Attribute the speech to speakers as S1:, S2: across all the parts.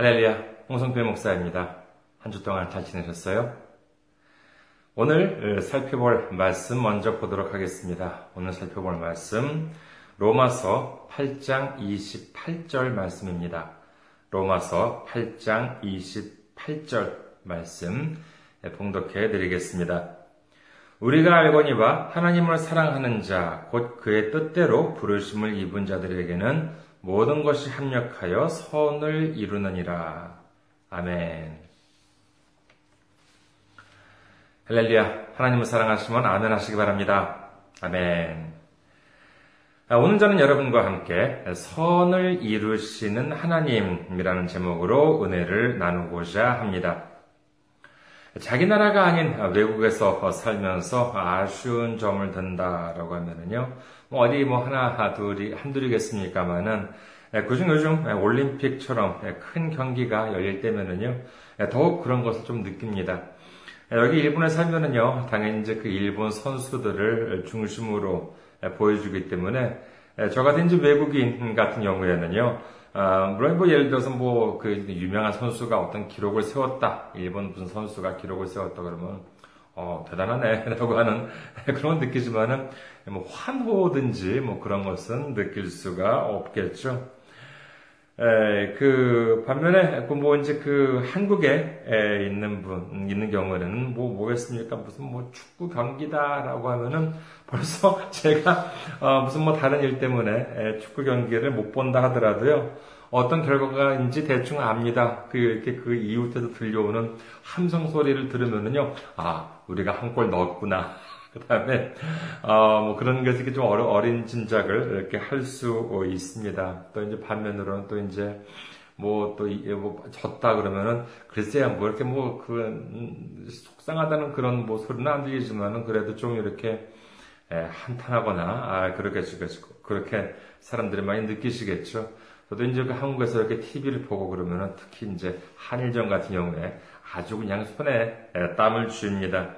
S1: 할렐루야, 홍성필 목사입니다. 한 주 동안 잘 지내셨어요? 오늘 살펴볼 말씀 먼저 보도록 하겠습니다. 오늘 살펴볼 말씀, 로마서 8장 28절 말씀입니다. 로마서 8장 28절 말씀 봉독해 드리겠습니다. 우리가 알거니와 하나님을 사랑하는 자, 곧 그의 뜻대로 부르심을 입은 자들에게는 모든 것이 합력하여 선을 이루느니라. 아멘. 할렐루야. 하나님을 사랑하시면 아멘 하시기 바랍니다. 아멘. 오늘 저는 여러분과 함께 선을 이루시는 하나님이라는 제목으로 은혜를 나누고자 합니다. 자기 나라가 아닌 외국에서 살면서 아쉬운 점을 든다라고 하면은요, 뭐 어디 뭐 하나, 둘이, 한둘이겠습니까만은, 그중 요즘 올림픽처럼 큰 경기가 열릴 때면은요, 더욱 그런 것을 좀 느낍니다. 여기 일본에 살면은요, 당연히 이제 그 일본 선수들을 중심으로 보여주기 때문에, 저 같은 외국인 같은 경우에는요, 아, 물론 뭐 예를 들어서 뭐 그 유명한 선수가 어떤 기록을 세웠다. 일본 무슨 선수가 기록을 세웠다 그러면 어, 대단하네라고 하는 그런 느끼지만은 뭐 환호든지 뭐 그런 것은 느낄 수가 없겠죠. 에, 그 반면에 그뭐 이제 그 한국에 에, 있는 분 있는 경우에는 뭐 뭐겠습니까 무슨 뭐 축구 경기다라고 하면은 벌써 제가 어, 무슨 뭐 다른 일 때문에 에, 축구 경기를 못 본다 하더라도요 어떤 결과가인지 대충 압니다. 그 이렇게 그 이웃에서 들려오는 함성 소리를 들으면은요 아 우리가 한 골 넣었구나. 그 다음에, 어, 뭐 그런 것이 좀 어려, 어린 짐작을 이렇게 할 수 있습니다. 또 이제 반면으로는 또 이제, 뭐, 또, 뭐, 졌다 그러면은, 글쎄야, 뭐, 이렇게 뭐, 그, 음, 속상하다는 그런 뭐 소리는 안 들리지만은, 그래도 좀 이렇게, 에, 한탄하거나, 아, 그렇게, 그렇게 사람들이 많이 느끼시겠죠. 저도 이제 그 한국에서 이렇게 TV를 보고 그러면은, 특히 이제 한일전 같은 경우에 아주 그냥 손에 땀을 줍니다.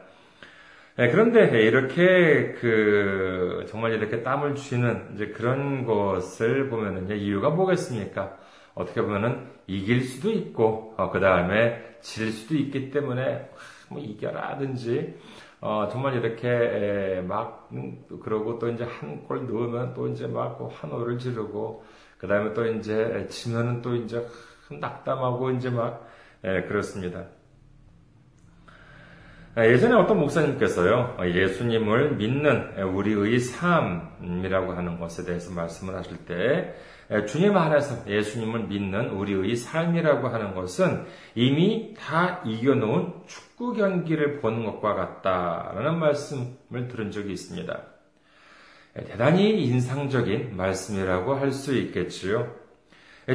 S1: 네, 그런데 이렇게 그 정말 이렇게 땀을 쥐는 이제 그런 것을 보면은 이유가 뭐겠습니까? 어떻게 보면은 이길 수도 있고 어, 그 다음에 질 수도 있기 때문에 뭐 이겨라든지 어, 정말 이렇게 막 음, 그러고 또 이제 한 골 넣으면 또 이제 막 환호를 지르고 그 다음에 또 이제 지면은 또 이제 낙담하고 이제 막 예, 그렇습니다. 아, 예전에 어떤 목사님께서요, 예수님을 믿는 우리의 삶이라고 하는 것에 대해서 말씀을 하실 때, 주님 안에서 예수님을 믿는 우리의 삶이라고 하는 것은 이미 다 이겨놓은 축구 경기를 보는 것과 같다라는 말씀을 들은 적이 있습니다. 대단히 인상적인 말씀이라고 할 수 있겠지요.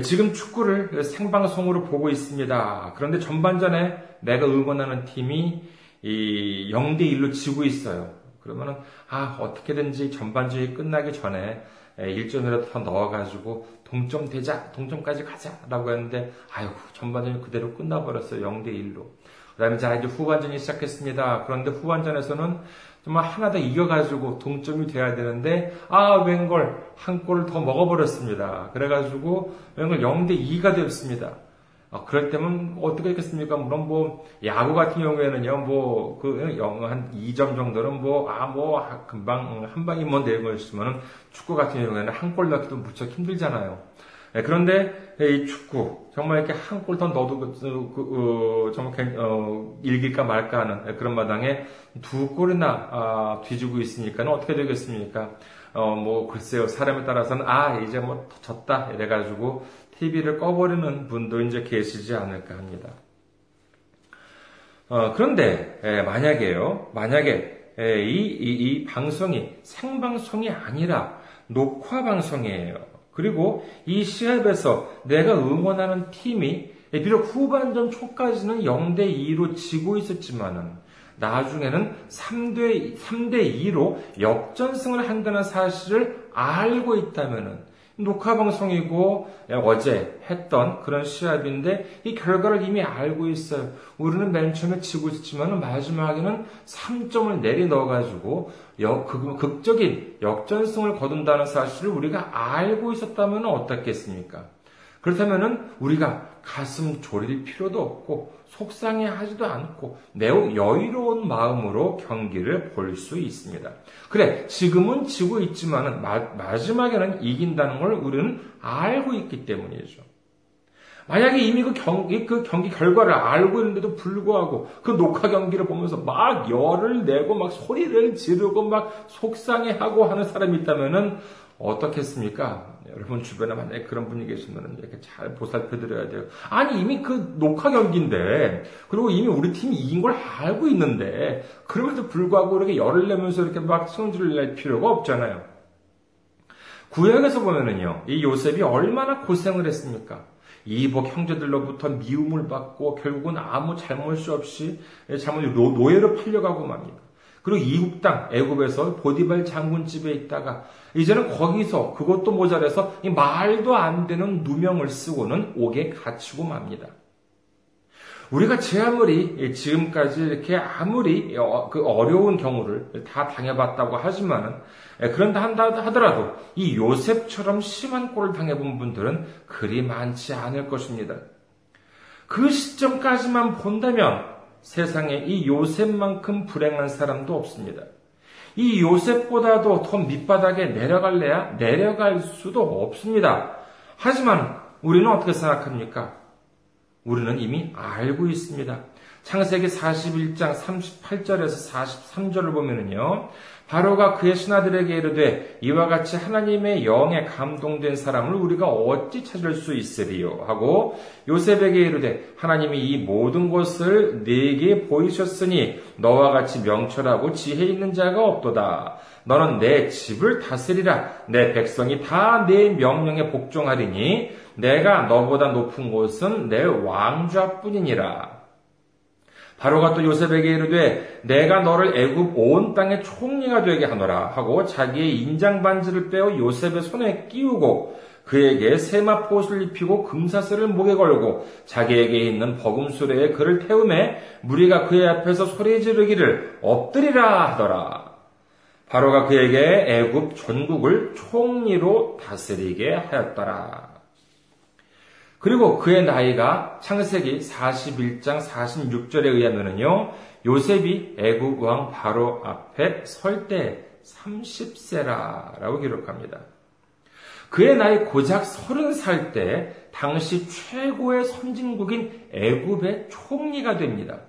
S1: 지금 축구를 생방송으로 보고 있습니다. 그런데 전반전에 내가 응원하는 팀이 이 0대 1로 지고 있어요. 그러면은 아 어떻게든지 전반전이 끝나기 전에 1점이라도 더 넣어가지고 동점 되자 동점까지 가자라고 했는데 아유 전반전이 그대로 끝나버렸어요 0대 1로. 그다음에 자 이제 후반전이 시작했습니다. 그런데 후반전에서는 정말 하나 더 이겨가지고 동점이 돼야 되는데 아 웬걸 한 골을 더 먹어버렸습니다. 그래가지고 웬걸 0대 2가 되었습니다. 어, 그럴 때면 어떻게 했겠습니까? 물론 뭐 야구 같은 경우에는요, 뭐그한 2점 정도는 뭐 아뭐 뭐, 금방 한 방이면 되는 거였지만은 축구 같은 경우에는 한 골 넣기도 무척 힘들잖아요. 네, 그런데 이 축구 정말 이렇게 한 골 더 넣어도 그, 그, 어, 정말 어, 일길까 말까 하는 그런 마당에 두 골이나 아, 뒤지고 있으니까는 어떻게 되겠습니까? 어, 뭐, 글쎄요, 사람에 따라서는, 아, 이제 뭐, 졌다. 이래가지고, TV를 꺼버리는 분도 이제 계시지 않을까 합니다. 어, 그런데 에, 만약에요, 만약에 에, 이, 이, 이 방송이 생방송이 아니라 녹화 방송이에요. 그리고 이 시합에서 내가 응원하는 팀이 비록 후반전 초까지는 0대 2로 지고 있었지만은 나중에는 3대, 3대 2로 역전승을 한다는 사실을 알고 있다면은 녹화 방송이고 어제 했던 그런 시합인데 이 결과를 이미 알고 있어요. 우리는 맨 처음에 지고 있었지만 마지막에는 3점을 내리 넣어가지고 극적인 역전승을 거둔다는 사실을 우리가 알고 있었다면 어떻겠습니까? 그렇다면은 우리가 가슴 졸일 필요도 없고 속상해 하지도 않고 매우 여유로운 마음으로 경기를 볼 수 있습니다. 그래, 지금은 지고 있지만은 마, 지막에는 이긴다는 걸 우리는 알고 있기 때문이죠. 만약에 이미 그 경기, 그 경기 결과를 알고 있는데도 불구하고 그 녹화 경기를 보면서 막 열을 내고 막 소리를 지르고 막 속상해하고 하는 사람이 있다면은 어떻겠습니까? 여러분 주변에 만약에 그런 분이 계시면 이렇게 잘 보살펴 드려야 돼요. 아니, 이미 그 녹화 경기인데, 그리고 이미 우리 팀이 이긴 걸 알고 있는데, 그럼에도 불구하고 이렇게 열을 내면서 이렇게 막 성질을 낼 필요가 없잖아요. 구약에서 보면은요, 이 요셉이 얼마나 고생을 했습니까? 이복 형제들로부터 미움을 받고 결국은 아무 잘못이 없이 잘못 노예로 팔려가고 맙니다. 그리고 이국 땅 애굽에서 보디발 장군 집에 있다가 이제는 거기서 그것도 모자라서 말도 안 되는 누명을 쓰고는 옥에 갇히고 맙니다. 우리가 제 아무리 지금까지 이렇게 아무리 어, 그 어려운 경우를 다 당해봤다고 하지만은 그런다 한다 하더라도 이 요셉처럼 심한 꼴을 당해본 분들은 그리 많지 않을 것입니다. 그 시점까지만 본다면 세상에 이 요셉만큼 불행한 사람도 없습니다. 이 요셉보다도 더 밑바닥에 내려갈래야 내려갈 수도 없습니다. 하지만 우리는 어떻게 생각합니까? 우리는 이미 알고 있습니다. 창세기 41장 38절에서 43절을 보면은요. 바로가 그의 신하들에게 이르되 이와 같이 하나님의 영에 감동된 사람을 우리가 어찌 찾을 수 있으리요? 하고 요셉에게 이르되 하나님이 이 모든 것을 네게 보이셨으니 너와 같이 명철하고 지혜 있는 자가 없도다. 너는 내 집을 다스리라. 내 백성이 다 내 명령에 복종하리니 내가 너보다 높은 곳은 내 왕좌뿐이니라 바로가 또 요셉에게 이르되 내가 너를 애굽 온 땅의 총리가 되게 하노라 하고 자기의 인장 반지를 빼어 요셉의 손에 끼우고 그에게 세마포옷을 입히고 금사슬을 목에 걸고 자기에게 있는 버금수레에 그를 태우매 무리가 그의 앞에서 소리 지르기를 엎드리라 하더라. 바로가 그에게 애굽 전국을 총리로 다스리게 하였더라. 그리고 그의 나이가 창세기 41장 46절에 의하면요 요셉이 애국 왕 바로 앞에 설 때 30세라라고 기록합니다. 그의 나이 고작 30살 때 당시 최고의 선진국인 애굽의 총리가 됩니다.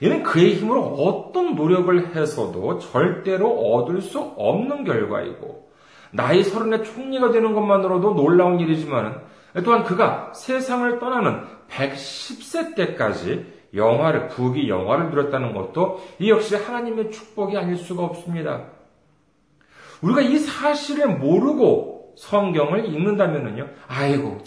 S1: 이는 그의 힘으로 어떤 노력을 해서도 절대로 얻을 수 없는 결과이고 나이 서른에 총리가 되는 것만으로도 놀라운 일이지만 또한 그가 세상을 떠나는 110세 때까지 영화를, 부귀 영화를 누렸다는 것도 이 역시 하나님의 축복이 아닐 수가 없습니다. 우리가 이 사실을 모르고 성경을 읽는다면요, 아이고,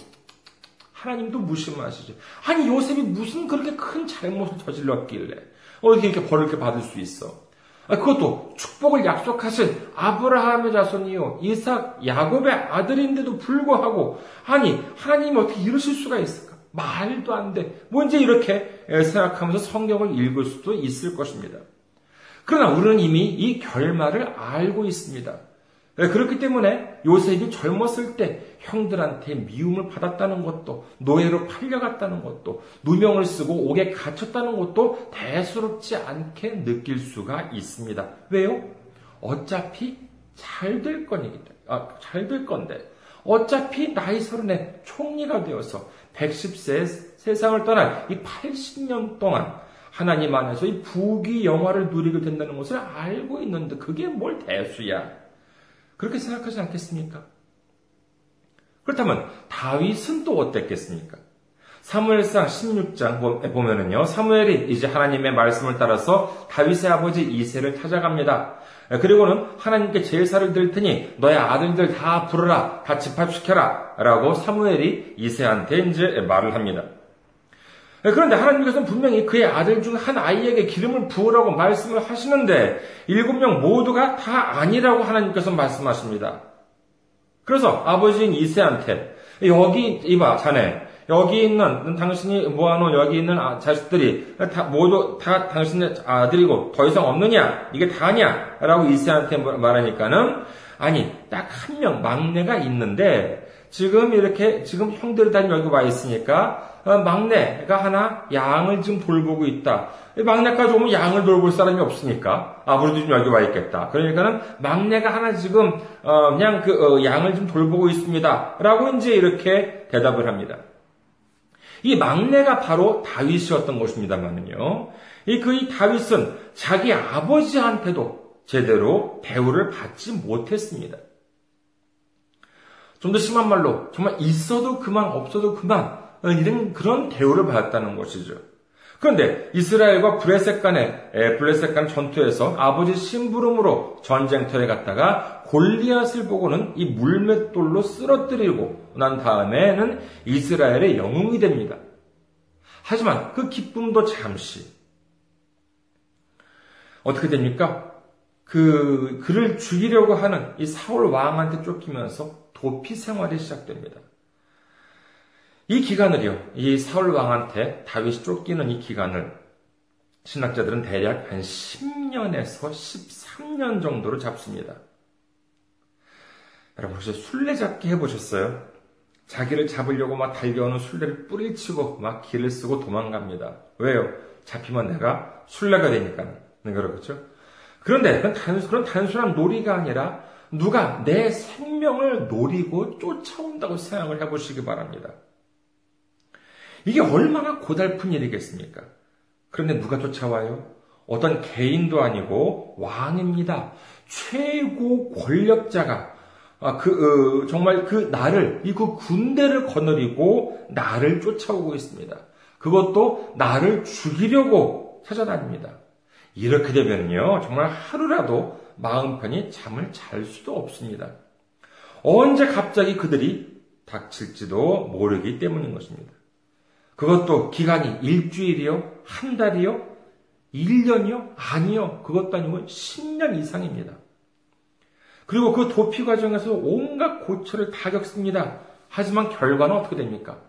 S1: 하나님도 무심하시죠. 아니, 요셉이 무슨 그렇게 큰 잘못을 저질렀길래, 어떻게 이렇게 벌을 받을 수 있어? 아, 그것도 축복을 약속하신 아브라함의 자손이요, 이삭, 야곱의 아들인데도 불구하고, 아니, 하나님이 어떻게 이러실 수가 있을까? 말도 안 돼. 뭔지 이렇게 생각하면서 성경을 읽을 수도 있을 것입니다. 그러나 우리는 이미 이 결말을 알고 있습니다. 네, 그렇기 때문에 요셉이 젊었을 때 형들한테 미움을 받았다는 것도 노예로 팔려갔다는 것도 누명을 쓰고 옥에 갇혔다는 것도 대수롭지 않게 느낄 수가 있습니다. 왜요? 어차피 잘될 때문에 아, 잘 될 건데 어차피 나이 서른에 총리가 되어서 110세 세상을 떠난 이 80년 동안 하나님 안에서 이 부귀 영화를 누리게 된다는 것을 알고 있는데 그게 뭘 대수야? 그렇게 생각하지 않겠습니까? 그렇다면 다윗은 또 어땠겠습니까? 사무엘상 16장 보면은요, 사무엘이 이제 하나님의 말씀을 따라서 다윗의 아버지 이세를 찾아갑니다. 그리고는 하나님께 제사를 드릴 테니 너의 아들들 다 부르라, 다 집합시켜라, 라고 사무엘이 이세한테 이제 말을 합니다. 그런데 하나님께서는 분명히 그의 아들 중 한 아이에게 기름을 부으라고 말씀을 하시는데 일곱 명 모두가 다 아니라고 하나님께서 말씀하십니다. 그래서 아버지인 이세한테 여기 이봐 자네 여기 있는 당신이 모아놓은 여기 있는 아, 자식들이 다 모두 다 당신의 아들이고 더 이상 없느냐 이게 다냐 라고 이세한테 말하니까는 아니 딱 한 명 막내가 있는데 지금 이렇게 지금 형들이 다 여기 와 있으니까 어, 막내가 하나 양을 지금 돌보고 있다. 막내까지 오면 양을 돌볼 사람이 없으니까 아무래도 좀 여기 와 있겠다. 그러니까는 막내가 하나 지금 어, 그냥 그 어, 양을 좀 돌보고 있습니다.라고 이제 이렇게 대답을 합니다. 이 막내가 바로 다윗이었던 것입니다만은요. 이 그 이 다윗은 자기 아버지한테도 제대로 대우를 받지 못했습니다. 좀 더 심한 말로 정말 있어도 그만 없어도 그만 이런 그런 대우를 받았다는 것이죠. 그런데 이스라엘과 블레셋 간의 블레셋 간 전투에서 아버지 심부름으로 전쟁터에 갔다가 골리앗을 보고는 이 물맷돌로 쓰러뜨리고 난 다음에는 이스라엘의 영웅이 됩니다. 하지만 그 기쁨도 잠시 어떻게 됩니까? 그 그를 죽이려고 하는 이 사울 왕한테 쫓기면서 도피 생활이 시작됩니다. 이 기간을요, 이 사울 왕한테 다윗이 쫓기는 이 기간을 신학자들은 대략 한 10년에서 13년 정도로 잡습니다. 여러분 혹시 술래잡기 해보셨어요? 자기를 잡으려고 막 달려오는 술래를 뿌리치고 막 길을 쓰고 도망갑니다. 왜요? 잡히면 내가 술래가 되니까. 네, 그렇죠? 그런데 그건 단순, 그런 단순한 놀이가 아니라 누가 내 생명을 노리고 쫓아온다고 생각을 해보시기 바랍니다. 이게 얼마나 고달픈 일이겠습니까? 그런데 누가 쫓아와요? 어떤 개인도 아니고 왕입니다. 최고 권력자가 아, 그 어, 정말 그 나를 이 그 군대를 거느리고 나를 쫓아오고 있습니다. 그것도 나를 죽이려고 찾아다닙니다. 이렇게 되면요 정말 하루라도 마음 편히 잠을 잘 수도 없습니다. 언제 갑자기 그들이 닥칠지도 모르기 때문인 것입니다. 그것도 기간이 일주일이요? 한 달이요? 1년이요? 아니요. 그것도 아니고 10년 이상입니다. 그리고 그 도피 과정에서 온갖 고초를 다 겪습니다. 하지만 결과는 어떻게 됩니까?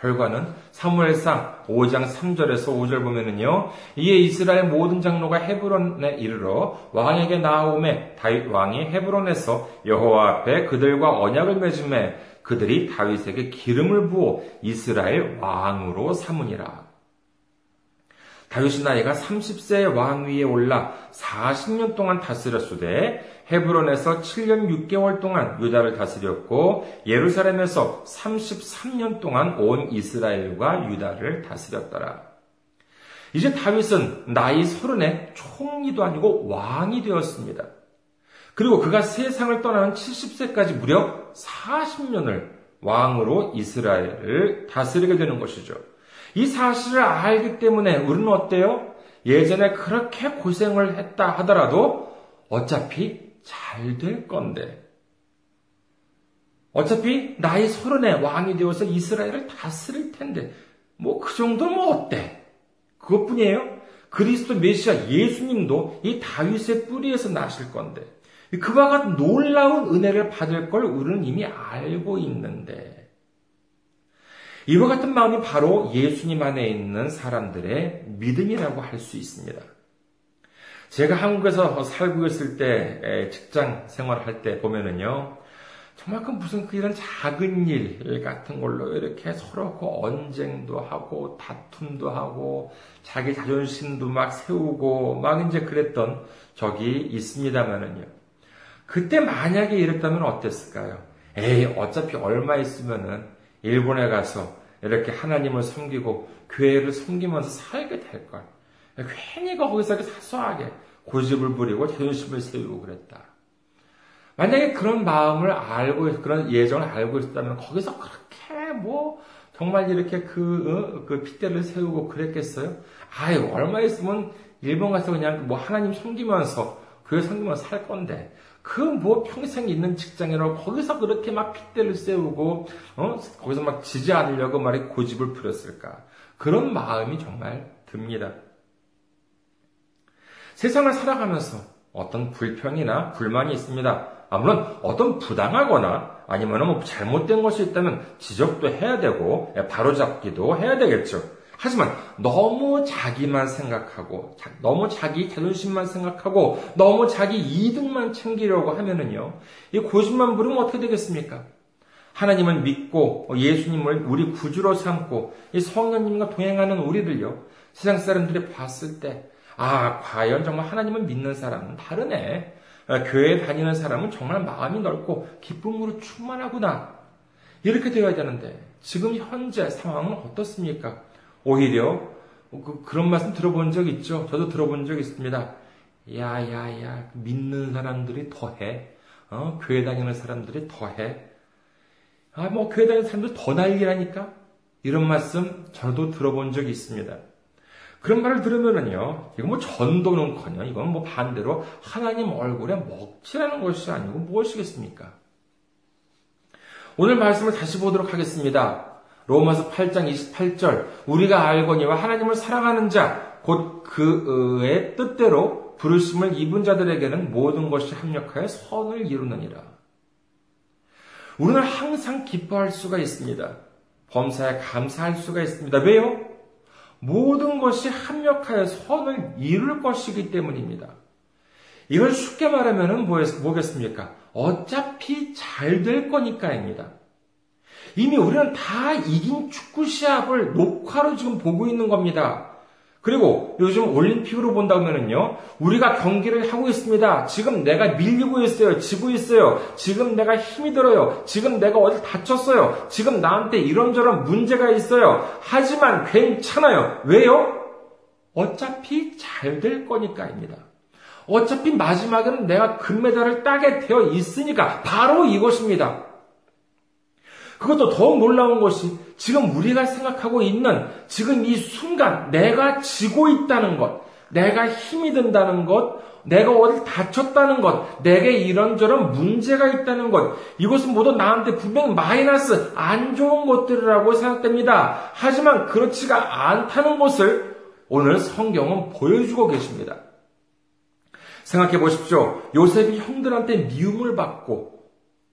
S1: 결과는 사무엘상 5장 3절에서 5절 보면은요. 이에 이스라엘 모든 장로가 헤브론에 이르러 왕에게 나아오매 다윗 왕이 헤브론에서 여호와 앞에 그들과 언약을 맺음에 그들이 다윗에게 기름을 부어 이스라엘 왕으로 삼으니라. 다윗의 나이가 30세의 왕 위에 올라 40년 동안 다스렸으되 헤브론에서 7년 6개월 동안 유다를 다스렸고 예루살렘에서 33년 동안 온 이스라엘과 유다를 다스렸더라. 이제 다윗은 나이 서른에 총리도 아니고 왕이 되었습니다. 그리고 그가 세상을 떠나는 70세까지 무려 40년을 왕으로 이스라엘을 다스리게 되는 것이죠. 이 사실을 알기 때문에 우리는 어때요? 예전에 그렇게 고생을 했다 하더라도 어차피 잘 될 건데. 어차피 나이 서른에 왕이 되어서 이스라엘을 다스릴 텐데, 뭐 그 정도면 어때? 그것뿐이에요. 그리스도 메시아 예수님도 이 다윗의 뿌리에서 나실 건데, 그와 같은 놀라운 은혜를 받을 걸 우리는 이미 알고 있는데, 이와 같은 마음이 바로 예수님 안에 있는 사람들의 믿음이라고 할 수 있습니다. 제가 한국에서 살고 있을 때, 직장 생활할 때 보면은요, 정말 그 무슨 그 이런 작은 일 같은 걸로 이렇게 서로 그 언쟁도 하고 다툼도 하고 자기 자존심도 막 세우고 막 이제 그랬던 적이 있습니다만은요. 그때 만약에 이랬다면 어땠을까요? 에이, 어차피 얼마 있으면은 일본에 가서 이렇게 하나님을 섬기고 교회를 섬기면서 살게 될 걸. 괜히 거기서 이렇게 사소하게 고집을 부리고 자존심을 세우고 그랬다. 만약에 그런 마음을 알고, 그런 예정을 알고 있었다면 거기서 그렇게 뭐, 정말 이렇게 그, 어, 그 핏대를 세우고 그랬겠어요? 아유, 얼마 있으면 일본 가서 그냥 뭐 하나님 섬기면서, 교회 섬기면서 살 건데, 그 뭐 평생 있는 직장이라고 거기서 그렇게 막 핏대를 세우고 어? 거기서 막 지지 않으려고 말이 고집을 부렸을까? 그런 마음이 정말 듭니다. 세상을 살아가면서 어떤 불평이나 불만이 있습니다. 아, 물론 어떤 부당하거나 아니면 뭐 잘못된 것이 있다면 지적도 해야 되고 바로잡기도 해야 되겠죠. 하지만 너무 자기만 생각하고 너무 자기 자존심만 생각하고 너무 자기 이득만 챙기려고 하면은요. 이 고집만 부르면 어떻게 되겠습니까? 하나님을 믿고 예수님을 우리 구주로 삼고 이 성령님과 동행하는 우리들요. 세상 사람들이 봤을 때, 아, 과연 정말 하나님을 믿는 사람은 다르네. 아, 교회에 다니는 사람은 정말 마음이 넓고 기쁨으로 충만하구나. 이렇게 되어야 되는데, 지금 현재 상황은 어떻습니까? 오히려, 그, 그런 말씀 들어본 적 있죠? 저도 들어본 적 있습니다. 야, 야, 야, 믿는 사람들이 더해. 어, 교회 다니는 사람들이 더해. 아, 뭐, 교회 다니는 사람들 더 난리라니까? 이런 말씀 저도 들어본 적이 있습니다. 그런 말을 들으면은요, 이거 뭐 전도는 커녕, 이건 뭐 반대로 하나님 얼굴에 먹칠하는 것이 아니고 무엇이겠습니까? 오늘 말씀을 다시 보도록 하겠습니다. 로마서 8장 28절, 우리가 알거니와 하나님을 사랑하는 자, 곧 그의 뜻대로 부르심을 입은 자들에게는 모든 것이 합력하여 선을 이루느니라. 우리는 항상 기뻐할 수가 있습니다. 범사에 감사할 수가 있습니다. 왜요? 모든 것이 합력하여 선을 이룰 것이기 때문입니다. 이걸 쉽게 말하면 뭐겠습니까? 어차피 잘 될 거니까입니다. 이미 우리는 다 이긴 축구 시합을 녹화로 지금 보고 있는 겁니다. 그리고 요즘 올림픽으로 본다면은요, 우리가 경기를 하고 있습니다. 지금 내가 밀리고 있어요. 지고 있어요. 지금 내가 힘이 들어요. 지금 내가 어디 다쳤어요. 지금 나한테 이런저런 문제가 있어요. 하지만 괜찮아요. 왜요? 어차피 잘 될 거니까입니다. 어차피 마지막에는 내가 금메달을 따게 되어 있으니까 바로 이것입니다. 그것도 더욱 놀라운 것이 지금 우리가 생각하고 있는 지금 이 순간 내가 지고 있다는 것, 내가 힘이 든다는 것, 내가 어디 다쳤다는 것, 내게 이런저런 문제가 있다는 것, 이것은 모두 나한테 분명 마이너스, 안 좋은 것들이라고 생각됩니다. 하지만 그렇지가 않다는 것을 오늘 성경은 보여주고 계십니다. 생각해 보십시오. 요셉이 형들한테 미움을 받고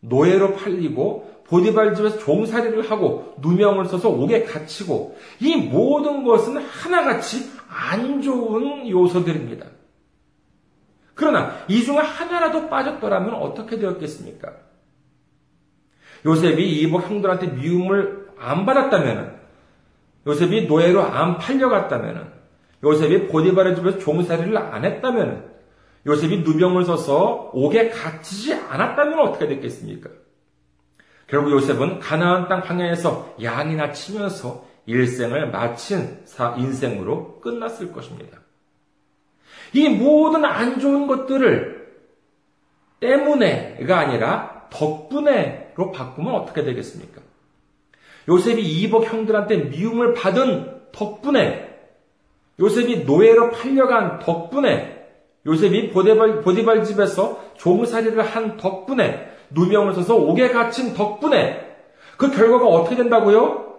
S1: 노예로 팔리고 보디발 집에서 종살이를 하고 누명을 써서 옥에 갇히고 이 모든 것은 하나같이 안 좋은 요소들입니다. 그러나 이 중에 하나라도 빠졌더라면 어떻게 되었겠습니까? 요셉이 이복 형들한테 미움을 안 받았다면 요셉이 노예로 안 팔려갔다면 요셉이 보디발의 집에서 종살이를 안 했다면 요셉이 누병을 써서 옥에 갇히지 않았다면 어떻게 됐겠습니까? 결국 요셉은 가나안 땅 방향에서 양이나 치면서 일생을 마친 인생으로 끝났을 것입니다. 이 모든 안 좋은 것들을 때문에가 아니라 덕분에로 바꾸면 어떻게 되겠습니까? 요셉이 이복 형들한테 미움을 받은 덕분에 요셉이 노예로 팔려간 덕분에 요셉이 보디발, 보디발 집에서 종살이를 한 덕분에 누명을 써서 옥에 갇힌 덕분에 그 결과가 어떻게 된다고요?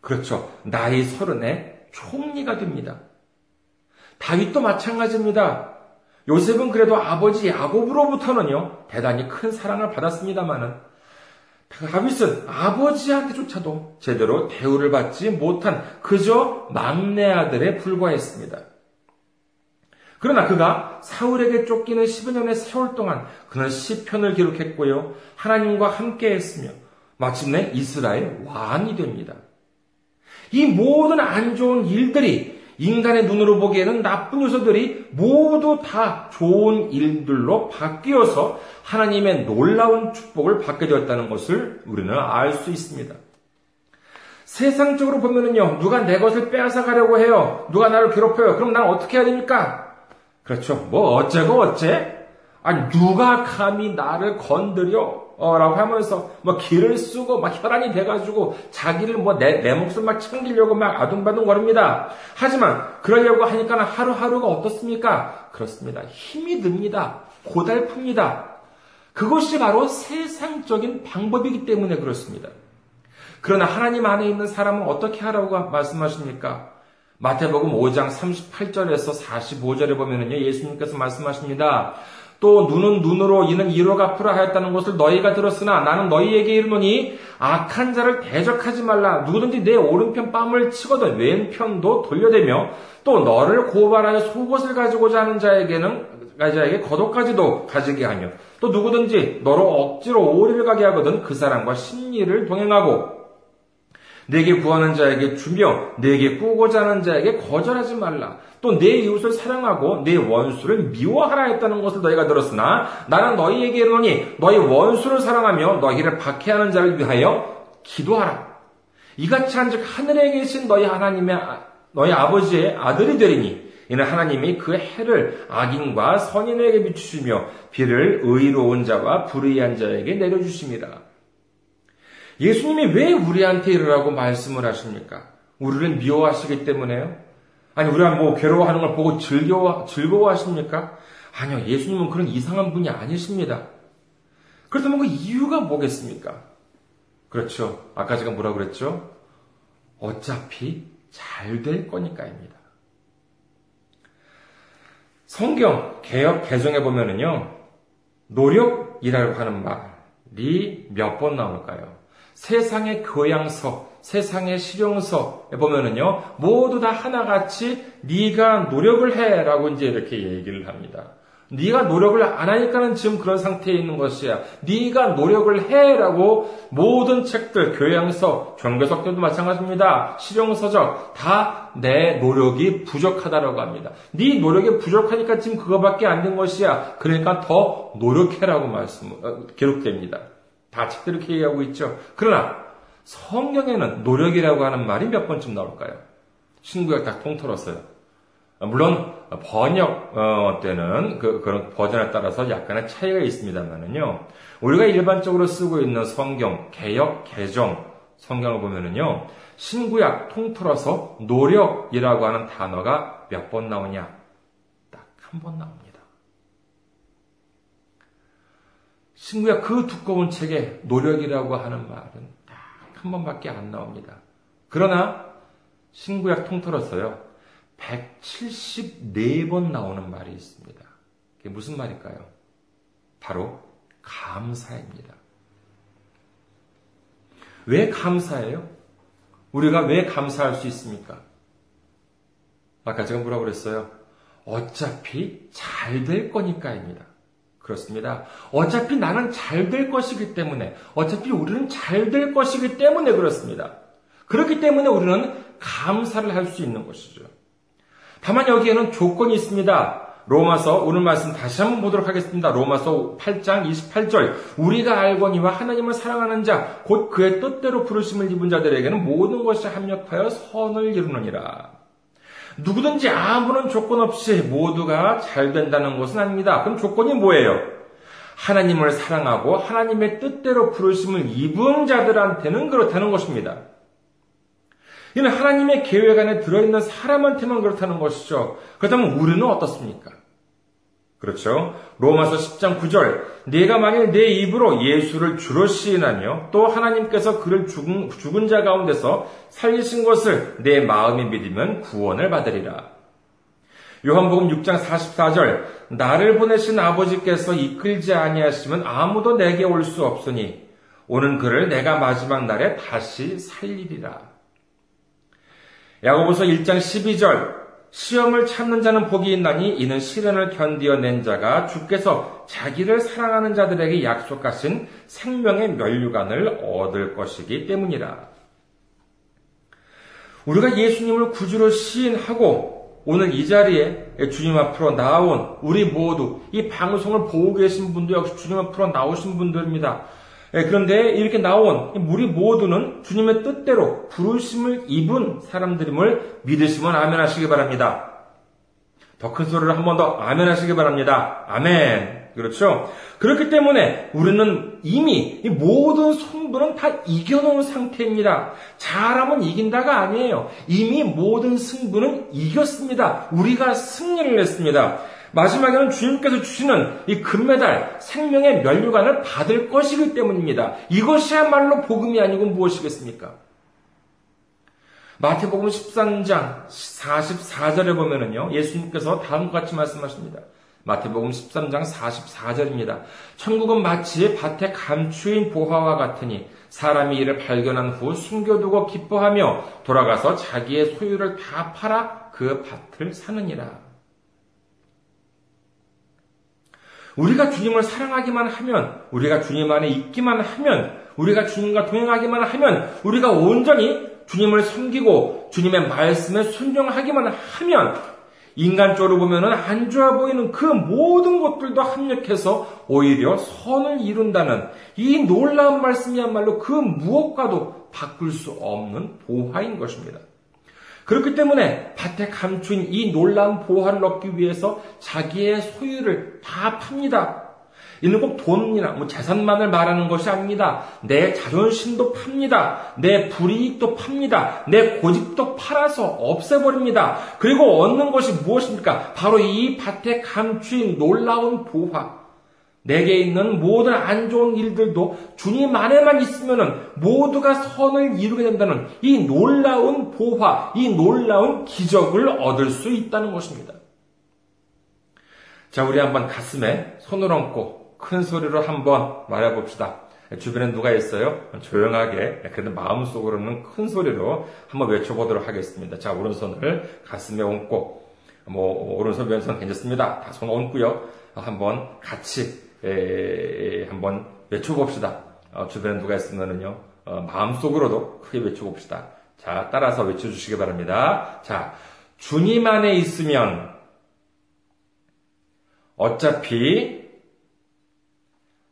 S1: 그렇죠. 나이 서른에 총리가 됩니다. 다윗도 마찬가지입니다. 요셉은 그래도 아버지 야곱으로부터는요, 대단히 큰 사랑을 받았습니다만은, 다윗은 아버지한테조차도 제대로 대우를 받지 못한 그저 막내 아들에 불과했습니다. 그러나 그가 사울에게 쫓기는 15년의 세월 동안 그는 시편을 기록했고요. 하나님과 함께 했으며 마침내 이스라엘 왕이 됩니다. 이 모든 안 좋은 일들이 인간의 눈으로 보기에는 나쁜 요소들이 모두 다 좋은 일들로 바뀌어서 하나님의 놀라운 축복을 받게 되었다는 것을 우리는 알 수 있습니다. 세상적으로 보면은요, 누가 내 것을 빼앗아 가려고 해요. 누가 나를 괴롭혀요. 그럼 난 어떻게 해야 됩니까? 그렇죠. 뭐 어째고 어째? 아니 누가 감히 나를 건드려? 어, 라고 하면서 뭐 길을 쓰고 막 혈안이 돼가지고 자기를 뭐 내 내 목숨 막 챙기려고 막 아둥바둥 거립니다. 하지만 그러려고 하니까 하루하루가 어떻습니까? 그렇습니다. 힘이 듭니다. 고달픕니다. 그것이 바로 세상적인 방법이기 때문에 그렇습니다. 그러나 하나님 안에 있는 사람은 어떻게 하라고 말씀하십니까? 마태복음 5장 38절에서 45절에 보면은요, 예수님께서 말씀하십니다. 또 눈은 눈으로 이는 이로 갚으라 하였다는 것을 너희가 들었으나 나는 너희에게 이르노니 악한 자를 대적하지 말라 누구든지 내 오른편 뺨을 치거든 왼편도 돌려대며 또 너를 고발하여 속옷을 가지고자 하는 자에게는 자에게 거독까지도 가지게 하며 또 누구든지 너로 억지로 오리를 가게 하거든 그 사람과 심리를 동행하고 내게 구하는 자에게 주며 내게 꾸고자 하는 자에게 거절하지 말라. 또 내 이웃을 사랑하고 내 원수를 미워하라 했다는 것을 너희가 들었으나 나는 너희에게 이르노니 너희 원수를 사랑하며 너희를 박해하는 자를 위하여 기도하라. 이같이 한즉 하늘에 계신 너희 하나님의 너희 아버지의 아들이 되리니 이는 하나님이 그 해를 악인과 선인에게 비추시며 비를 의로운 자와 불의한 자에게 내려주십니다. 예수님이 왜 우리한테 이러라고 말씀을 하십니까? 우리를 미워하시기 때문에요? 아니, 우리가 뭐 괴로워하는 걸 보고 즐거워, 즐거워하십니까? 아니요, 예수님은 그런 이상한 분이 아니십니다. 그렇다면 그 이유가 뭐겠습니까? 그렇죠. 아까 제가 뭐라 그랬죠? 어차피 잘 될 거니까입니다. 성경 개혁 개정해 보면은요, 노력이라고 하는 말이 몇 번 나올까요? 세상의 교양서, 세상의 실용서에 보면은요, 모두 다 하나같이 네가 노력을 해라고 이제 이렇게 얘기를 합니다. 네가 노력을 안 하니까는 지금 그런 상태에 있는 것이야. 네가 노력을 해라고 모든 책들, 교양서, 종교석들도 마찬가지입니다. 실용서적 다 내 노력이 부족하다라고 합니다. 네 노력이 부족하니까 지금 그거밖에 안 된 것이야. 그러니까 더 노력해라고 말씀 어, 기록됩니다. 다 책들 이렇게 얘기하고 있죠. 그러나 성경에는 노력이라고 하는 말이 몇 번쯤 나올까요? 신구약 다 통틀었어요. 물론 번역 어, 때는 그, 그런 버전에 따라서 약간의 차이가 있습니다만은요. 우리가 일반적으로 쓰고 있는 성경 개역 개정 성경을 보면은요. 신구약 통틀어서 노력이라고 하는 단어가 몇 번 나오냐? 딱 한 번 나옵니다. 신구약 그 두꺼운 책에 노력이라고 하는 말은 딱 한 번밖에 안 나옵니다. 그러나 신구약 통틀어서요. 174번 나오는 말이 있습니다. 그게 무슨 말일까요? 바로 감사입니다. 왜 감사해요? 우리가 왜 감사할 수 있습니까? 아까 제가 뭐라고 그랬어요? 어차피 잘 될 거니까입니다. 그렇습니다. 어차피 나는 잘 될 것이기 때문에, 어차피 우리는 잘 될 것이기 때문에 그렇습니다. 그렇기 때문에 우리는 감사를 할 수 있는 것이죠. 다만 여기에는 조건이 있습니다. 로마서 오늘 말씀 다시 한번 보도록 하겠습니다. 로마서 8장 28절 우리가 알거니와 하나님을 사랑하는 자 곧 그의 뜻대로 부르심을 입은 자들에게는 모든 것이 합력하여 선을 이루느니라. 누구든지 아무런 조건 없이 모두가 잘 된다는 것은 아닙니다. 그럼 조건이 뭐예요? 하나님을 사랑하고 하나님의 뜻대로 부르심을 입은 자들한테는 그렇다는 것입니다. 이는 하나님의 계획 안에 들어있는 사람한테만 그렇다는 것이죠. 그렇다면 우리는 어떻습니까? 그렇죠. 로마서 10장 9절. 내가 만일 내 입으로 예수를 주로 시인하며 또 하나님께서 그를 죽은, 죽은 자 가운데서 살리신 것을 내 마음이 믿으면 구원을 받으리라. 요한복음 6장 44절. 나를 보내신 아버지께서 이끌지 아니하시면 아무도 내게 올 수 없으니 오는 그를 내가 마지막 날에 다시 살리리라. 야고보서 1장 12절 시험을 참는 자는 복이 있나니 이는 시련을 견디어낸 자가 주께서 자기를 사랑하는 자들에게 약속하신 생명의 면류관을 얻을 것이기 때문이라. 우리가 예수님을 구주로 시인하고 오늘 이 자리에 주님 앞으로 나온 우리 모두 이 방송을 보고 계신 분도 역시 주님 앞으로 나오신 분들입니다. 예, 그런데 이렇게 나온 우리 모두는 주님의 뜻대로 부르심을 입은 사람들임을 믿으시면 아멘 하시기 바랍니다. 더 큰 소리를 한 번 더 아멘 하시기 바랍니다. 아멘. 그렇죠? 그렇기 때문에 우리는 이미 모든 성분은 다 이겨놓은 상태입니다. 잘하면 이긴다가 아니에요. 이미 모든 승부는 이겼습니다. 우리가 승리를 했습니다. 마지막에는 주님께서 주시는 이 금메달, 생명의 면류관을 받을 것이기 때문입니다. 이것이야말로 복음이 아니고 무엇이겠습니까? 마태복음 13장 44절에 보면은요, 예수님께서 다음과 같이 말씀하십니다. 마태복음 13장 44절입니다. 천국은 마치 밭에 감추인 보화와 같으니 사람이 이를 발견한 후 숨겨두고 기뻐하며 돌아가서 자기의 소유를 다 팔아 그 밭을 사느니라. 우리가 주님을 사랑하기만 하면, 우리가 주님 안에 있기만 하면, 우리가 주님과 동행하기만 하면, 우리가 온전히 주님을 섬기고 주님의 말씀에 순종하기만 하면, 인간적으로 보면은 안 좋아 보이는 그 모든 것들도 합력해서 오히려 선을 이룬다는 이 놀라운 말씀이야말로 그 무엇과도 바꿀 수 없는 보화인 것입니다. 그렇기 때문에 밭에 감춘 이 놀라운 보화를 얻기 위해서 자기의 소유를 다 팝니다. 이는 꼭 돈이나 뭐 재산만을 말하는 것이 아닙니다. 내 자존심도 팝니다. 내 불이익도 팝니다. 내 고집도 팔아서 없애버립니다. 그리고 얻는 것이 무엇입니까? 바로 이 밭에 감추인 놀라운 보화. 내게 있는 모든 안 좋은 일들도 주님 안에만 있으면 모두가 선을 이루게 된다는 이 놀라운 보화, 이 놀라운 기적을 얻을 수 있다는 것입니다. 자, 우리 한번 가슴에 손을 얹고 큰 소리로 한번 말해 봅시다. 주변에 누가 있어요? 조용하게, 그래도 마음속으로는 큰 소리로 한번 외쳐보도록 하겠습니다. 자, 오른손을 가슴에 얹고, 뭐, 오른손, 왼손 괜찮습니다. 다 손 얹고요. 한번 같이 에, 한번 외쳐봅시다. 어, 주변에 누가 있으면은요, 어, 마음속으로도 크게 외쳐봅시다. 자, 따라서 외쳐주시기 바랍니다. 자, 주님 안에 있으면 어차피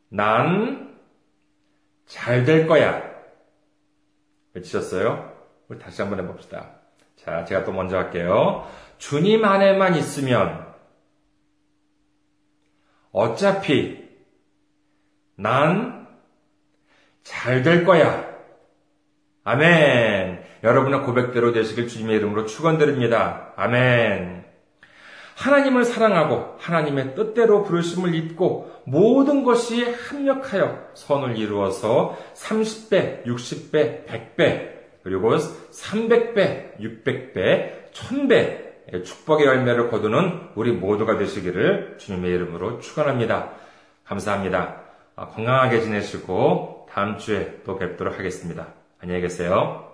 S1: 난 잘 될 거야. 외치셨어요? 우리 다시 한번 해봅시다. 자, 제가 또 먼저 할게요. 주님 안에만 있으면 어차피 난 잘 될 거야. 아멘. 여러분의 고백대로 되시길 주님의 이름으로 축원드립니다. 아멘. 하나님을 사랑하고 하나님의 뜻대로 부르심을 잊고 모든 것이 합력하여 선을 이루어서 30배, 60배, 100배, 그리고 300배, 600배, 1000배 축복의 열매를 거두는 우리 모두가 되시기를 주님의 이름으로 축원합니다. 감사합니다. 건강하게 지내시고 다음 주에 또 뵙도록 하겠습니다. 안녕히 계세요.